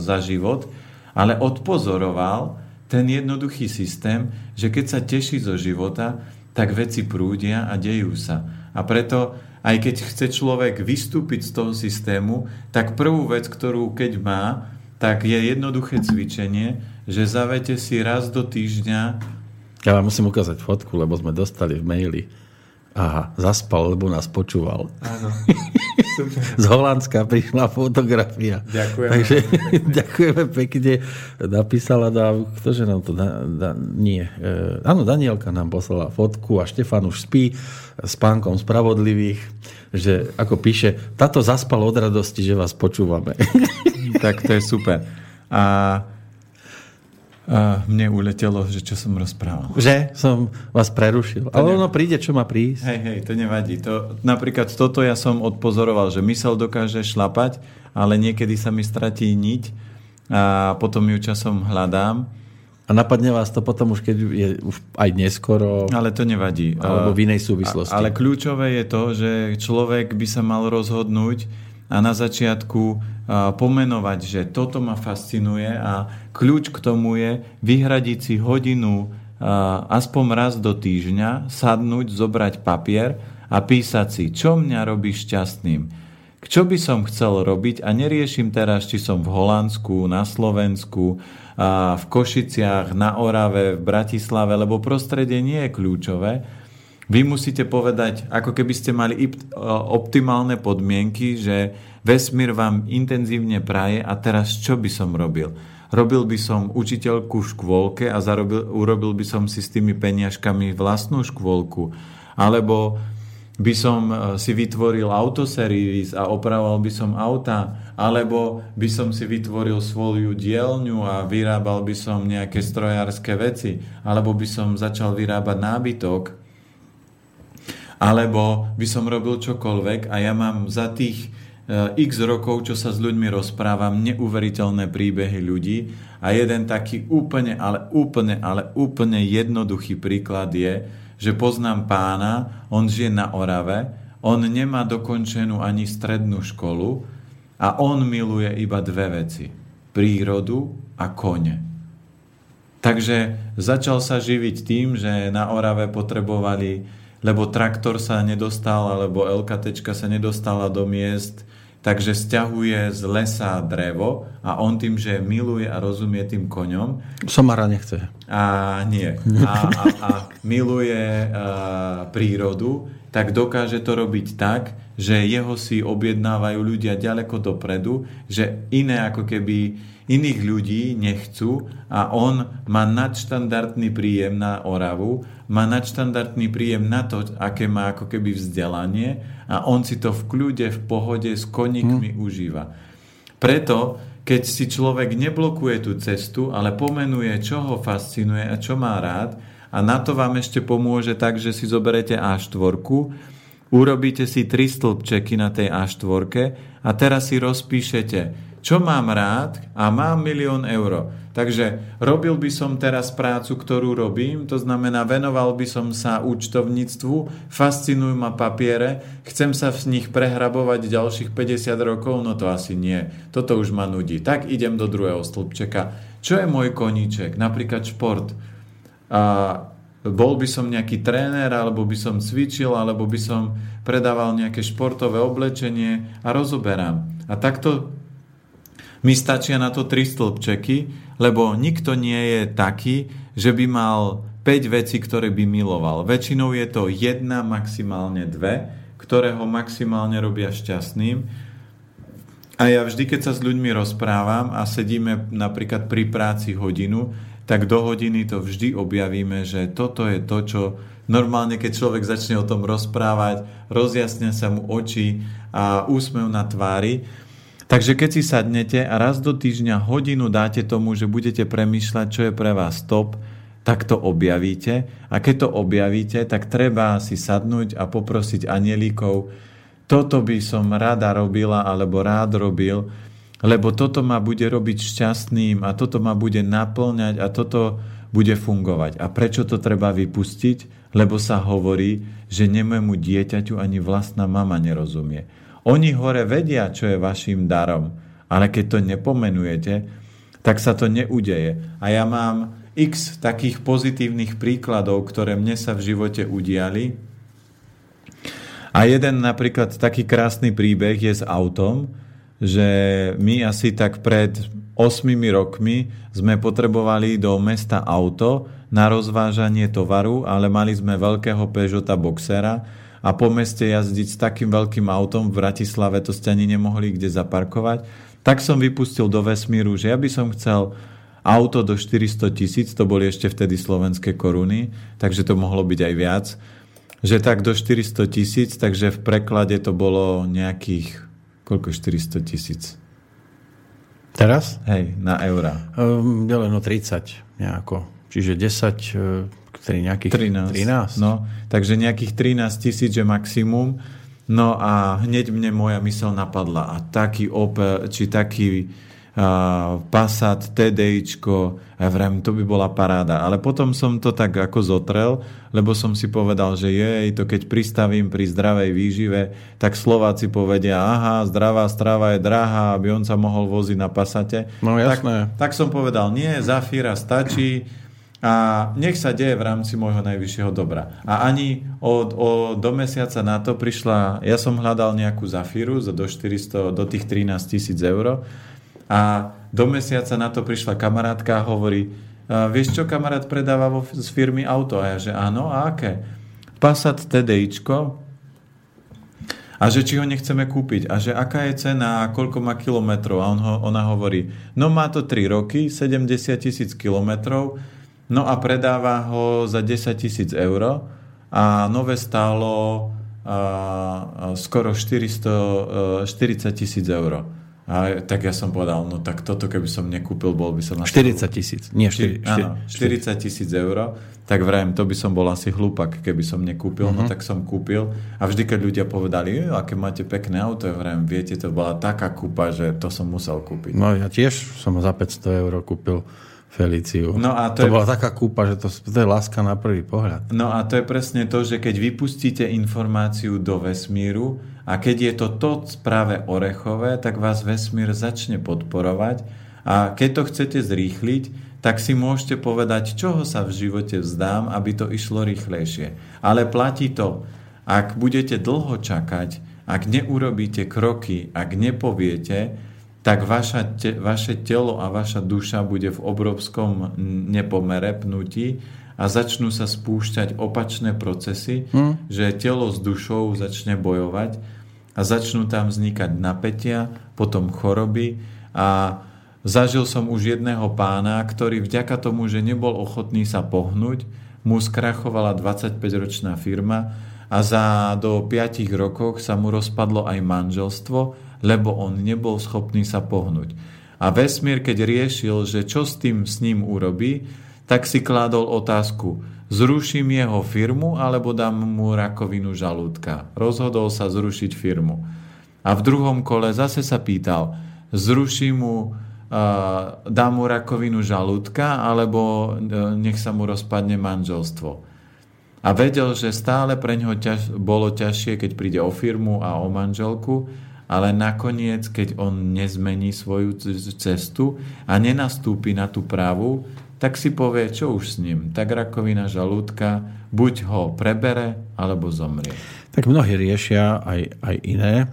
za život, ale odpozoroval ten jednoduchý systém, že keď sa teší zo života, tak veci prúdia a dejú sa. A preto aj keď chce človek vystúpiť z toho systému, tak prvú vec, ktorú keď má, tak je jednoduché cvičenie, že zavete si raz do týždňa. Ja vám musím ukázať fotku, lebo sme dostali v maili. Aha, zaspal, lebo nás počúval. Áno. *laughs* Z Holandska prišla fotografia. Ďakujeme. Takže pekne. *laughs* ďakujeme pekne. Napísala nám, ktože nám to... Da, da, nie. E, áno, Danielka nám poslala fotku a Štefan už spí s pánkom spravodlivých, že ako píše, táto zaspal od radosti, že vás počúvame. *laughs* tak to je super. A, a mne uletelo, že čo som rozprával. Že som vás prerušil. To Ale ono príde, čo má prísť. Hej, hej, to nevadí. To, napríklad toto ja som odpozoroval, že mysel dokáže šlapať, ale niekedy sa mi stratí niť a potom ju časom hľadám. A napadne vás to potom už, keď je už aj neskoro. Ale to nevadí. Alebo v inej súvislosti. Ale kľúčové je to, že človek by sa mal rozhodnúť a na začiatku pomenovať, že toto ma fascinuje a kľúč k tomu je vyhradiť si hodinu aspoň raz do týždňa, sadnúť, zobrať papier a písať si, čo mňa robí šťastným. Čo by som chcel robiť a neriešim teraz, či som v Holandsku, na Slovensku, v Košiciach, na Orave, v Bratislave, lebo prostredie nie je kľúčové, vy musíte povedať, ako keby ste mali optimálne podmienky, že vesmír vám intenzívne praje a teraz čo by som robil? Robil by som učiteľku v škôlke a zarobil, urobil by som si s tými peniažkami vlastnú škôlku. Alebo by som e, si vytvoril autoservis a opravoval by som auta, alebo by som si vytvoril svoju dielňu a vyrábal by som nejaké strojárske veci, alebo by som začal vyrábať nábytok alebo by som robil čokoľvek a ja mám za tých eh, x rokov, čo sa s ľuďmi rozprávam, neuveriteľné príbehy ľudí a jeden taký úplne, ale úplne, ale úplne jednoduchý príklad je, že poznám pána, on žije na Orave, on nemá dokončenú ani strednú školu a on miluje iba dve veci. Prírodu a kone. Takže začal sa živiť tým, že na Orave potrebovali lebo traktor sa nedostal, alebo LKT sa nedostala do miest, takže stiahuje z lesa drevo a on tým, že miluje a rozumie tým koňom. Somara nechce. A nie. A, a, a miluje a, prírodu, tak dokáže to robiť tak, že jeho si objednávajú ľudia ďaleko dopredu, že iné ako keby iných ľudí nechcú a on má nadštandardný príjem na Oravu, má nadštandardný príjem na to, aké má ako keby vzdelanie a on si to v kľude, v pohode s koníkmi hmm. užíva. Preto, keď si človek neblokuje tú cestu, ale pomenuje, čo ho fascinuje a čo má rád, a na to vám ešte pomôže tak, že si zoberete A4, urobíte si tri stĺpčeky na tej A4 a teraz si rozpíšete čo mám rád a mám milión eur. Takže robil by som teraz prácu, ktorú robím, to znamená venoval by som sa účtovníctvu, fascinujú ma papiere, chcem sa v nich prehrabovať ďalších 50 rokov, no to asi nie. Toto už ma nudí. Tak idem do druhého stĺpčeka. Čo je môj koníček? Napríklad šport. A bol by som nejaký tréner, alebo by som cvičil, alebo by som predával nejaké športové oblečenie a rozoberám. A takto Mi stačia na to tri stĺpčeky, lebo nikto nie je taký, že by mal 5 vecí, ktoré by miloval. Väčšinou je to jedna, maximálne dve, ktoré ho maximálne robia šťastným. A ja vždy, keď sa s ľuďmi rozprávam a sedíme napríklad pri práci hodinu, tak do hodiny to vždy objavíme, že toto je to, čo normálne, keď človek začne o tom rozprávať, rozjasnia sa mu oči a úsmev na tvári. Takže keď si sadnete a raz do týždňa hodinu dáte tomu, že budete premýšľať, čo je pre vás top, tak to objavíte. A keď to objavíte, tak treba si sadnúť a poprosiť anielíkov, toto by som rada robila alebo rád robil, lebo toto ma bude robiť šťastným a toto ma bude naplňať a toto bude fungovať. A prečo to treba vypustiť? Lebo sa hovorí, že nemému dieťaťu ani vlastná mama nerozumie. Oni hore vedia, čo je vašim darom, ale keď to nepomenujete, tak sa to neudeje. A ja mám x takých pozitívnych príkladov, ktoré mne sa v živote udiali. A jeden napríklad taký krásny príbeh je s autom, že my asi tak pred 8 rokmi sme potrebovali do mesta auto na rozvážanie tovaru, ale mali sme veľkého Peugeota Boxera a po meste jazdiť s takým veľkým autom v Bratislave to ste ani nemohli kde zaparkovať. Tak som vypustil do vesmíru, že ja by som chcel auto do 400 tisíc, to boli ešte vtedy slovenské koruny, takže to mohlo byť aj viac, že tak do 400 tisíc, takže v preklade to bolo nejakých Koľko 400 tisíc? Teraz? Hej, na eurá. Um, deleno 30 nejako. Čiže 10, ktorý nejakých 13. 13. No, takže nejakých 13 tisíc je maximum. No a hneď mne moja mysel napadla a taký Opel, či taký Passat, TDIčko, ja vrem, to by bola paráda. Ale potom som to tak ako zotrel, lebo som si povedal, že jej, to keď pristavím pri zdravej výžive, tak Slováci povedia, aha, zdravá strava je drahá, aby on sa mohol voziť na Passate. No jasné. Tak, tak som povedal, nie, Zafíra stačí, a nech sa deje v rámci môjho najvyššieho dobra. A ani od, od, do mesiaca na to prišla, ja som hľadal nejakú Zafíru do, 400, do tých 13 tisíc eur a do mesiaca na to prišla kamarátka a hovorí, vieš čo kamarát predáva vo, z firmy auto? A ja, že áno, a aké? Passat TDIčko a že či ho nechceme kúpiť a že aká je cena a koľko má kilometrov a on ho, ona hovorí, no má to 3 roky, 70 tisíc kilometrov, no a predáva ho za 10 tisíc eur a nové stálo a, a skoro 440 tisíc eur. A tak ja som povedal, no tak toto keby som nekúpil, bol by som... Na 40 tisíc, nie 4, 4, áno, 40 tisíc eur, tak vrajem, to by som bol asi hlupak, keby som nekúpil, uh-huh. no mhm. tak som kúpil. A vždy, keď ľudia povedali, aké máte pekné auto, ja vrajem, viete, to bola taká kúpa, že to som musel kúpiť. No ja tiež som za 500 eur kúpil Feliciu. No a to, to je... bola taká kúpa, že to, to je láska na prvý pohľad. No a to je presne to, že keď vypustíte informáciu do vesmíru a keď je to to práve orechové, tak vás vesmír začne podporovať a keď to chcete zrýchliť, tak si môžete povedať, čoho sa v živote vzdám, aby to išlo rýchlejšie. Ale platí to, ak budete dlho čakať, ak neurobíte kroky, ak nepoviete, tak vaša te, vaše telo a vaša duša bude v obrovskom nepomere pnutí a začnú sa spúšťať opačné procesy, hmm. že telo s dušou začne bojovať a začnú tam vznikať napätia, potom choroby a zažil som už jedného pána, ktorý vďaka tomu, že nebol ochotný sa pohnúť, mu skrachovala 25-ročná firma a za do 5 rokov sa mu rozpadlo aj manželstvo lebo on nebol schopný sa pohnúť. A vesmír, keď riešil, že čo s tým s ním urobí, tak si kládol otázku, zruším jeho firmu alebo dám mu rakovinu žalúdka. Rozhodol sa zrušiť firmu. A v druhom kole zase sa pýtal, zruším mu, dám mu rakovinu žalúdka alebo uh, nech sa mu rozpadne manželstvo. A vedel, že stále pre ňoho ťaž, bolo ťažšie, keď príde o firmu a o manželku, ale nakoniec, keď on nezmení svoju cestu a nenastúpi na tú pravú, tak si povie, čo už s ním. Tak rakovina žalúdka buď ho prebere, alebo zomrie. Tak mnohí riešia aj, aj iné e,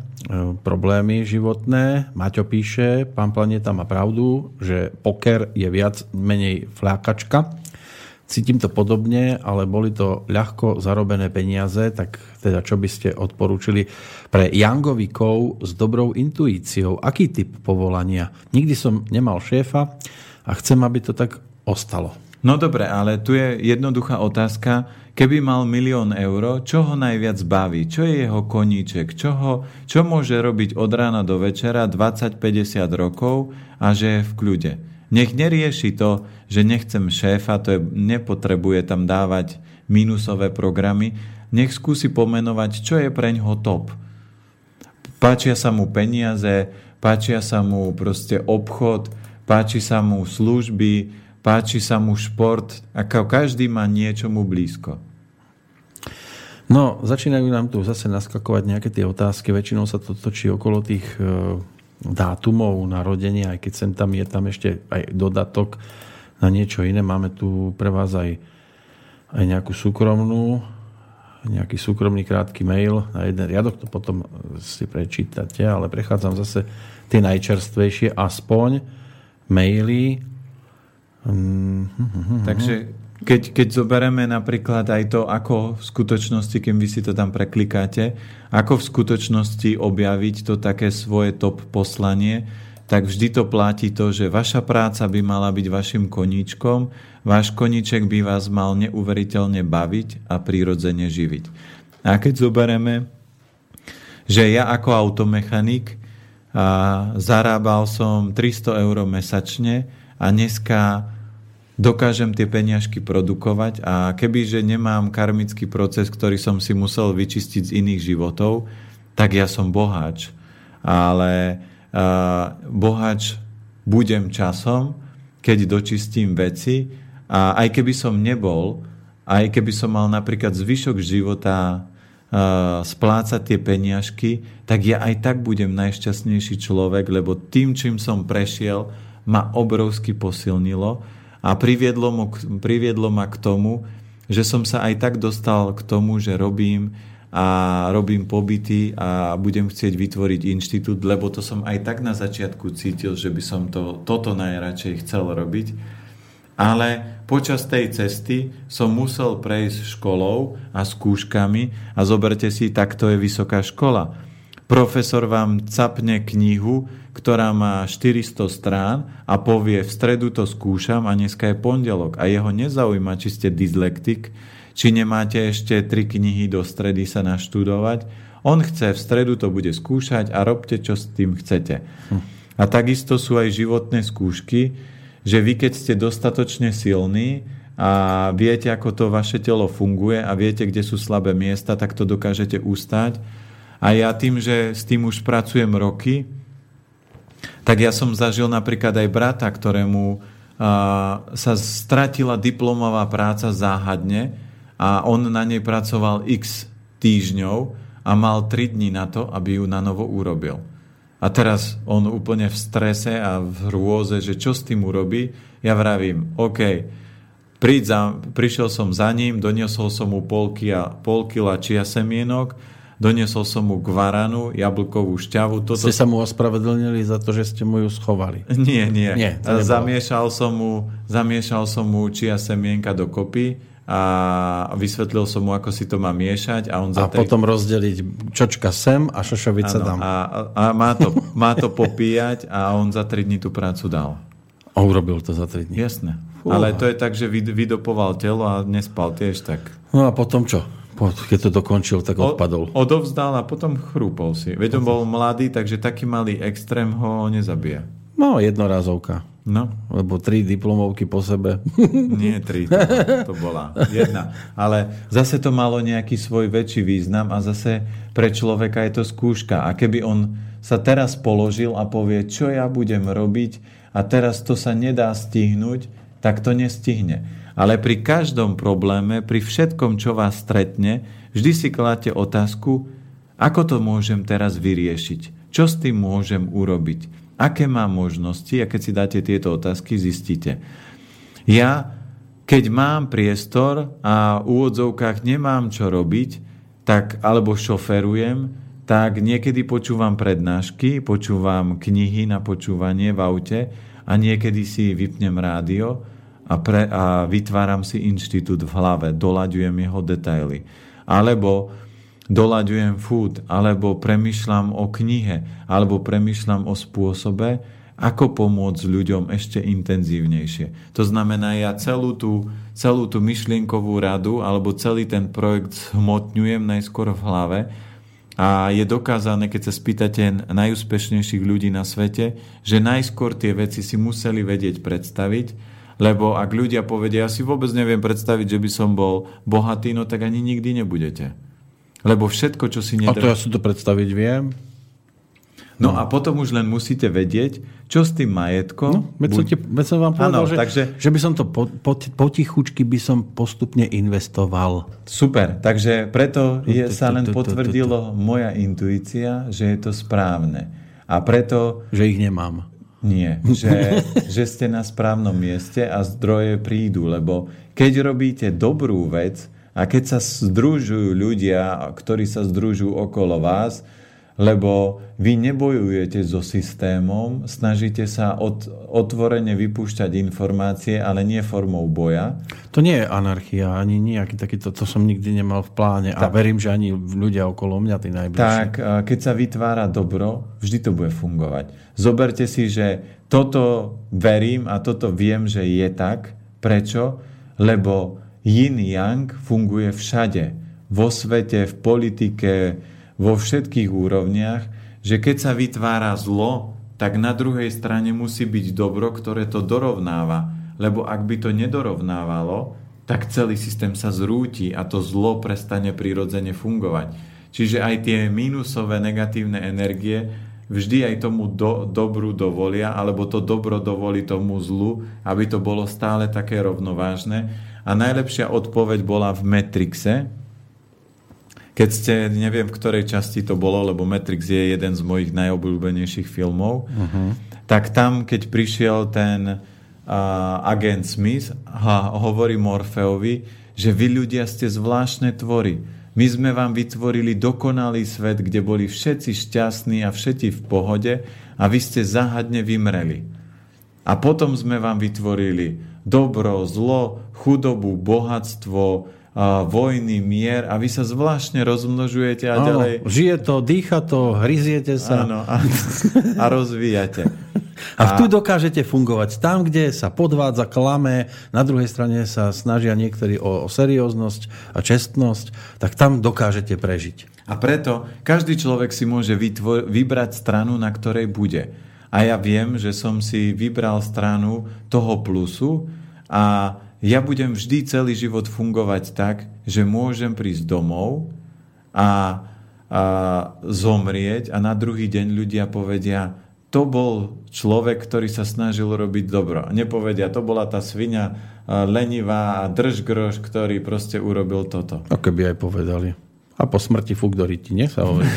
problémy životné. Maťo píše, pán Planeta má pravdu, že poker je viac menej flákačka. Cítim to podobne, ale boli to ľahko zarobené peniaze, tak teda čo by ste odporúčili pre Jangovikov s dobrou intuíciou? Aký typ povolania? Nikdy som nemal šéfa a chcem, aby to tak ostalo. No dobre, ale tu je jednoduchá otázka. Keby mal milión eur, čo ho najviac baví? Čo je jeho koníček? Čo, ho, čo môže robiť od rána do večera 20-50 rokov a že je v kľude? Nech nerieši to, že nechcem šéfa, to je, nepotrebuje tam dávať minusové programy. Nech skúsi pomenovať, čo je pre ňoho top. Páčia sa mu peniaze, páčia sa mu proste obchod, páči sa mu služby, páči sa mu šport, ako každý má niečomu blízko. No, začínajú nám tu zase naskakovať nejaké tie otázky. Väčšinou sa to točí okolo tých e, dátumov narodenia, aj keď sem tam je tam ešte aj dodatok na niečo iné. Máme tu pre vás aj, aj nejakú súkromnú, nejaký súkromný krátky mail na jeden riadok, to potom si prečítate, ale prechádzam zase tie najčerstvejšie aspoň maily Mm-hmm. Takže keď, keď zoberieme napríklad aj to, ako v skutočnosti, kým vy si to tam preklikáte, ako v skutočnosti objaviť to také svoje top poslanie, tak vždy to platí to, že vaša práca by mala byť vašim koníčkom, váš koníček by vás mal neuveriteľne baviť a prirodzene živiť. A keď zoberieme, že ja ako automechanik a zarábal som 300 eur mesačne, a dneska dokážem tie peniažky produkovať a kebyže nemám karmický proces, ktorý som si musel vyčistiť z iných životov, tak ja som boháč. Ale boháč budem časom, keď dočistím veci. A aj keby som nebol, aj keby som mal napríklad zvyšok života splácať tie peniažky, tak ja aj tak budem najšťastnejší človek, lebo tým, čím som prešiel, ma obrovsky posilnilo a priviedlo, priviedlo ma k tomu, že som sa aj tak dostal k tomu, že robím a robím pobyty a budem chcieť vytvoriť inštitút, lebo to som aj tak na začiatku cítil, že by som to, toto najradšej chcel robiť. Ale počas tej cesty som musel prejsť školou a skúškami a zoberte si, takto je vysoká škola. Profesor vám capne knihu, ktorá má 400 strán a povie, v stredu to skúšam a dneska je pondelok a jeho nezaujíma, či ste dyslektik, či nemáte ešte tri knihy do stredy sa naštudovať. On chce, v stredu to bude skúšať a robte, čo s tým chcete. Hm. A takisto sú aj životné skúšky, že vy keď ste dostatočne silní a viete, ako to vaše telo funguje a viete, kde sú slabé miesta, tak to dokážete ustať. A ja tým, že s tým už pracujem roky, tak ja som zažil napríklad aj brata, ktorému sa stratila diplomová práca záhadne a on na nej pracoval x týždňov a mal 3 dní na to, aby ju na novo urobil. A teraz on úplne v strese a v hrôze, že čo s tým urobí, ja vravím, OK, príď za, prišiel som za ním, doniesol som mu pol, kia, pol kila čia semienok, Doniesol som mu gvaranu, jablkovú šťavu. Toto... Ste sa mu ospravedlnili za to, že ste mu ju schovali? Nie, nie. nie zamiešal, som mu, zamiešal som mu čia semienka dokopy a vysvetlil som mu, ako si to má miešať. A, on za a tej... potom rozdeliť čočka sem a šošovica dám. A, a má, to, má to popíjať a on za 3 dní tú prácu dal. A urobil to za 3 dní. Jasné. Fúha. Ale to je tak, že vydopoval telo a nespal tiež tak. No a potom čo? Keď to dokončil, tak odpadol. O, odovzdal a potom chrúpol si. Veď on bol mladý, takže taký malý extrém ho nezabije. No, jednorazovka. No. Lebo tri diplomovky po sebe. *laughs* Nie tri, to, to bola jedna. Ale zase to malo nejaký svoj väčší význam a zase pre človeka je to skúška. A keby on sa teraz položil a povie, čo ja budem robiť a teraz to sa nedá stihnúť, tak to nestihne. Ale pri každom probléme, pri všetkom, čo vás stretne, vždy si kláte otázku, ako to môžem teraz vyriešiť? Čo s tým môžem urobiť? Aké mám možnosti? A keď si dáte tieto otázky, zistíte. Ja, keď mám priestor a v úvodzovkách nemám čo robiť, tak, alebo šoferujem, tak niekedy počúvam prednášky, počúvam knihy na počúvanie v aute a niekedy si vypnem rádio a, pre, a vytváram si inštitút v hlave, dolaďujem jeho detaily. Alebo dolaďujem food, alebo premyšľam o knihe, alebo premyšľam o spôsobe, ako pomôcť ľuďom ešte intenzívnejšie. To znamená, ja celú tú, celú tú myšlienkovú radu alebo celý ten projekt hmotňujem najskôr v hlave a je dokázané, keď sa spýtate najúspešnejších ľudí na svete, že najskôr tie veci si museli vedieť predstaviť, lebo ak ľudia povedia, ja si vôbec neviem predstaviť, že by som bol bohatý, no tak ani nikdy nebudete. Lebo všetko, čo si nedá... A to ja si to predstaviť viem. No, no a potom už len musíte vedieť, čo s tým majetkom... No, veď, som, ti, veď som vám povedal, ano, že, takže... že by som to po, po, potichučky by som postupne investoval. Super, takže preto je, sa len potvrdilo moja intuícia, že je to správne. A preto... Že ich nemám. Nie, že, *laughs* že ste na správnom mieste a zdroje prídu, lebo keď robíte dobrú vec a keď sa združujú ľudia, ktorí sa združujú okolo vás, lebo vy nebojujete so systémom, snažíte sa od, otvorene vypúšťať informácie, ale nie formou boja. To nie je anarchia, ani nejaký takýto, to som nikdy nemal v pláne tak. a verím, že ani ľudia okolo mňa, tí najbližší. Tak, keď sa vytvára dobro, vždy to bude fungovať. Zoberte si, že toto verím a toto viem, že je tak. Prečo? Lebo yin-yang funguje všade. Vo svete, v politike, vo všetkých úrovniach, že keď sa vytvára zlo, tak na druhej strane musí byť dobro, ktoré to dorovnáva. Lebo ak by to nedorovnávalo, tak celý systém sa zrúti a to zlo prestane prirodzene fungovať. Čiže aj tie mínusové negatívne energie vždy aj tomu do, dobru dovolia, alebo to dobro dovolí tomu zlu, aby to bolo stále také rovnovážne. A najlepšia odpoveď bola v Matrixe, keď ste, neviem v ktorej časti to bolo, lebo Matrix je jeden z mojich najobľúbenejších filmov, uh-huh. tak tam, keď prišiel ten uh, agent Smith a hovorí Morfeovi, že vy ľudia ste zvláštne tvory. My sme vám vytvorili dokonalý svet, kde boli všetci šťastní a všetci v pohode a vy ste záhadne vymreli. A potom sme vám vytvorili dobro, zlo, chudobu, bohatstvo, vojny, mier a vy sa zvláštne rozmnožujete a Áno, ďalej... žije to, dýcha to, hryziete sa. Áno, a, a rozvíjate. A, a tu dokážete fungovať tam, kde sa podvádza, klame, na druhej strane sa snažia niektorí o, o serióznosť a čestnosť, tak tam dokážete prežiť. A preto každý človek si môže vytvor- vybrať stranu, na ktorej bude. A ja viem, že som si vybral stranu toho plusu a ja budem vždy celý život fungovať tak, že môžem prísť domov a, a zomrieť a na druhý deň ľudia povedia, to bol človek, ktorý sa snažil robiť dobro. Nepovedia, to bola tá svinia lenivá a držgroš, ktorý proste urobil toto. A keby aj povedali. A po smrti fuk do ryti, nie sa hovorí.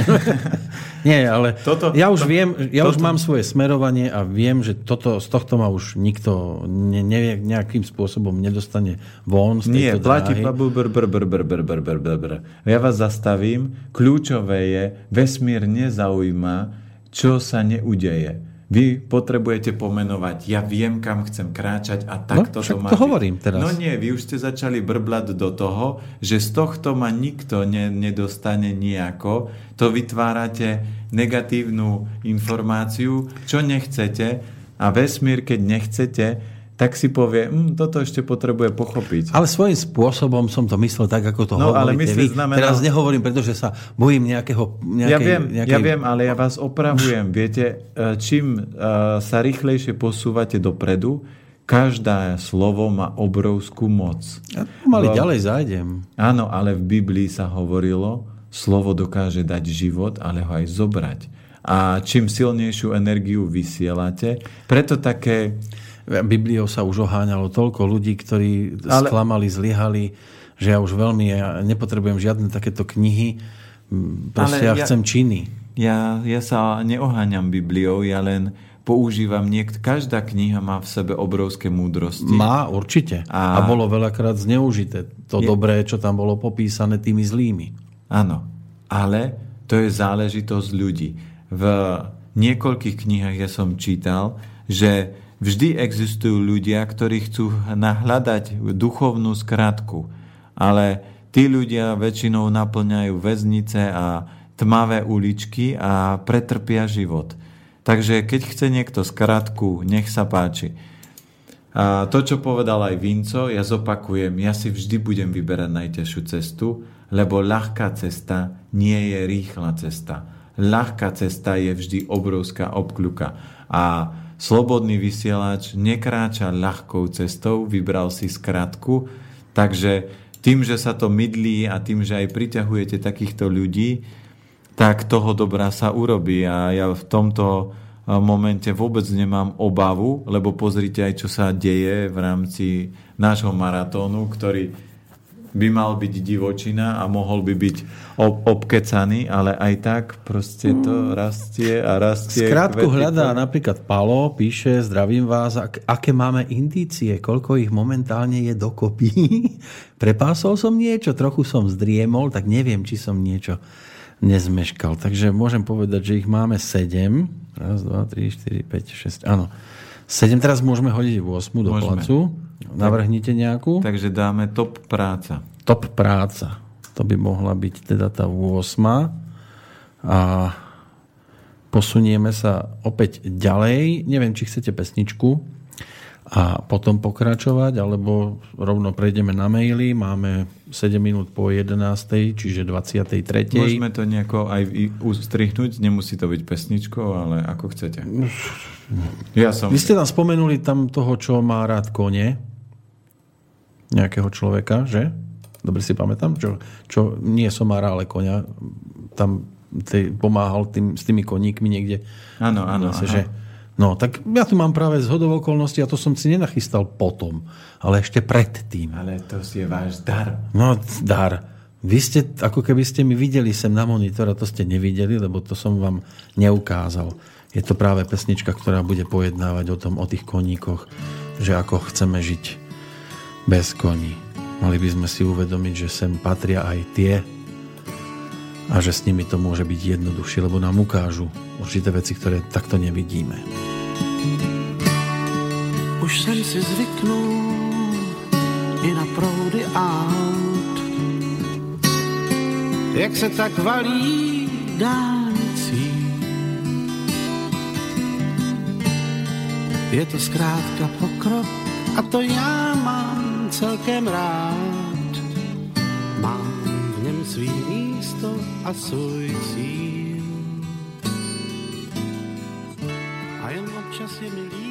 *laughs* nie, ale toto, ja už to, viem, ja toto, už mám svoje smerovanie a viem, že toto, z tohto ma už nikto ne, ne, nejakým spôsobom nedostane von z Nie, platí br, br, br, br, br, br, br, br, br. Ja vás zastavím. Kľúčové je, vesmír nezaujíma, čo sa neudeje vy potrebujete pomenovať, ja viem, kam chcem kráčať a takto no, to má to hovorím teraz. No nie, vy už ste začali brblať do toho, že z tohto ma nikto ne, nedostane nejako. To vytvárate negatívnu informáciu, čo nechcete a vesmír, keď nechcete, tak si povie, hm, toto ešte potrebuje pochopiť. Ale svojím spôsobom som to myslel tak, ako to no, hovoríte ale vy. Znamená... Teraz nehovorím, pretože sa bojím nejakého... Nejakej, ja, viem, nejakej... ja viem, ale ja vás opravujem. Viete, e, čím e, sa rýchlejšie posúvate dopredu, každá slovo má obrovskú moc. Ja mali Bo... ďalej zájdem. Áno, ale v Biblii sa hovorilo, slovo dokáže dať život, ale ho aj zobrať. A čím silnejšiu energiu vysielate, preto také Bibliou sa už oháňalo toľko ľudí, ktorí Ale... sklamali, zlyhali, že ja už veľmi ja nepotrebujem žiadne takéto knihy. Proste Ale ja chcem činy. ja, ja sa neoháňam Bibliou, ja len používam niekt... Každá kniha má v sebe obrovské múdrosti. Má, určite. A, a bolo veľakrát zneužité. To je... dobré, čo tam bolo popísané tými zlými. Áno, ale to je záležitosť ľudí. V niekoľkých knihách ja som čítal, že vždy existujú ľudia, ktorí chcú nahľadať duchovnú skratku, ale tí ľudia väčšinou naplňajú väznice a tmavé uličky a pretrpia život. Takže keď chce niekto skratku, nech sa páči. A to, čo povedal aj Vinco, ja zopakujem, ja si vždy budem vyberať najťažšiu cestu, lebo ľahká cesta nie je rýchla cesta. Ľahká cesta je vždy obrovská obkľuka. A slobodný vysielač nekráča ľahkou cestou, vybral si skratku, takže tým, že sa to mydlí a tým, že aj priťahujete takýchto ľudí, tak toho dobrá sa urobí. A ja v tomto momente vôbec nemám obavu, lebo pozrite aj, čo sa deje v rámci nášho maratónu, ktorý by mal byť divočina a mohol by byť ob- obkecaný, ale aj tak proste to rastie a rastie. Skrátku hľadá napríklad Palo, píše, zdravím vás, ak, aké máme indície, koľko ich momentálne je dokopy. *laughs* Prepásol som niečo, trochu som zdriemol, tak neviem, či som niečo nezmeškal. Takže môžem povedať, že ich máme 7. Raz, dva, tri, štyri, 5, 6. Áno. 7 teraz môžeme hodiť 8 do môžeme. placu. Navrhnite nejakú. Takže dáme top práca. Top práca. To by mohla byť teda tá 8. A posunieme sa opäť ďalej. Neviem, či chcete pesničku a potom pokračovať, alebo rovno prejdeme na maily. Máme 7 minút po 11, čiže 23. Môžeme to nejako aj ustrihnúť, nemusí to byť pesničkou, ale ako chcete. Ja som... Vy ste tam spomenuli tam toho, čo má rád kone, nejakého človeka, že? Dobre si pamätám? Čo, čo nie somára, ale konia. Tam tej, pomáhal tým, s tými koníkmi niekde. Áno, áno. Že, No, tak ja tu mám práve z hodov okolností a to som si nenachystal potom, ale ešte predtým. Ale to je váš dar. No, dar. Vy ste, ako keby ste mi videli sem na monitor a to ste nevideli, lebo to som vám neukázal. Je to práve pesnička, ktorá bude pojednávať o tom, o tých koníkoch, že ako chceme žiť bez koní. Mali by sme si uvedomiť, že sem patria aj tie a že s nimi to môže byť jednoduchšie, lebo nám ukážu určité veci, ktoré takto nevidíme. Už jsem si zvyknul i na proudy aut, jak se tak valí dálnicí. Je to zkrátka pokrok a to já mám celkem rád. Mám v něm svý místo a svůj cíl. A jen občas je mi líp,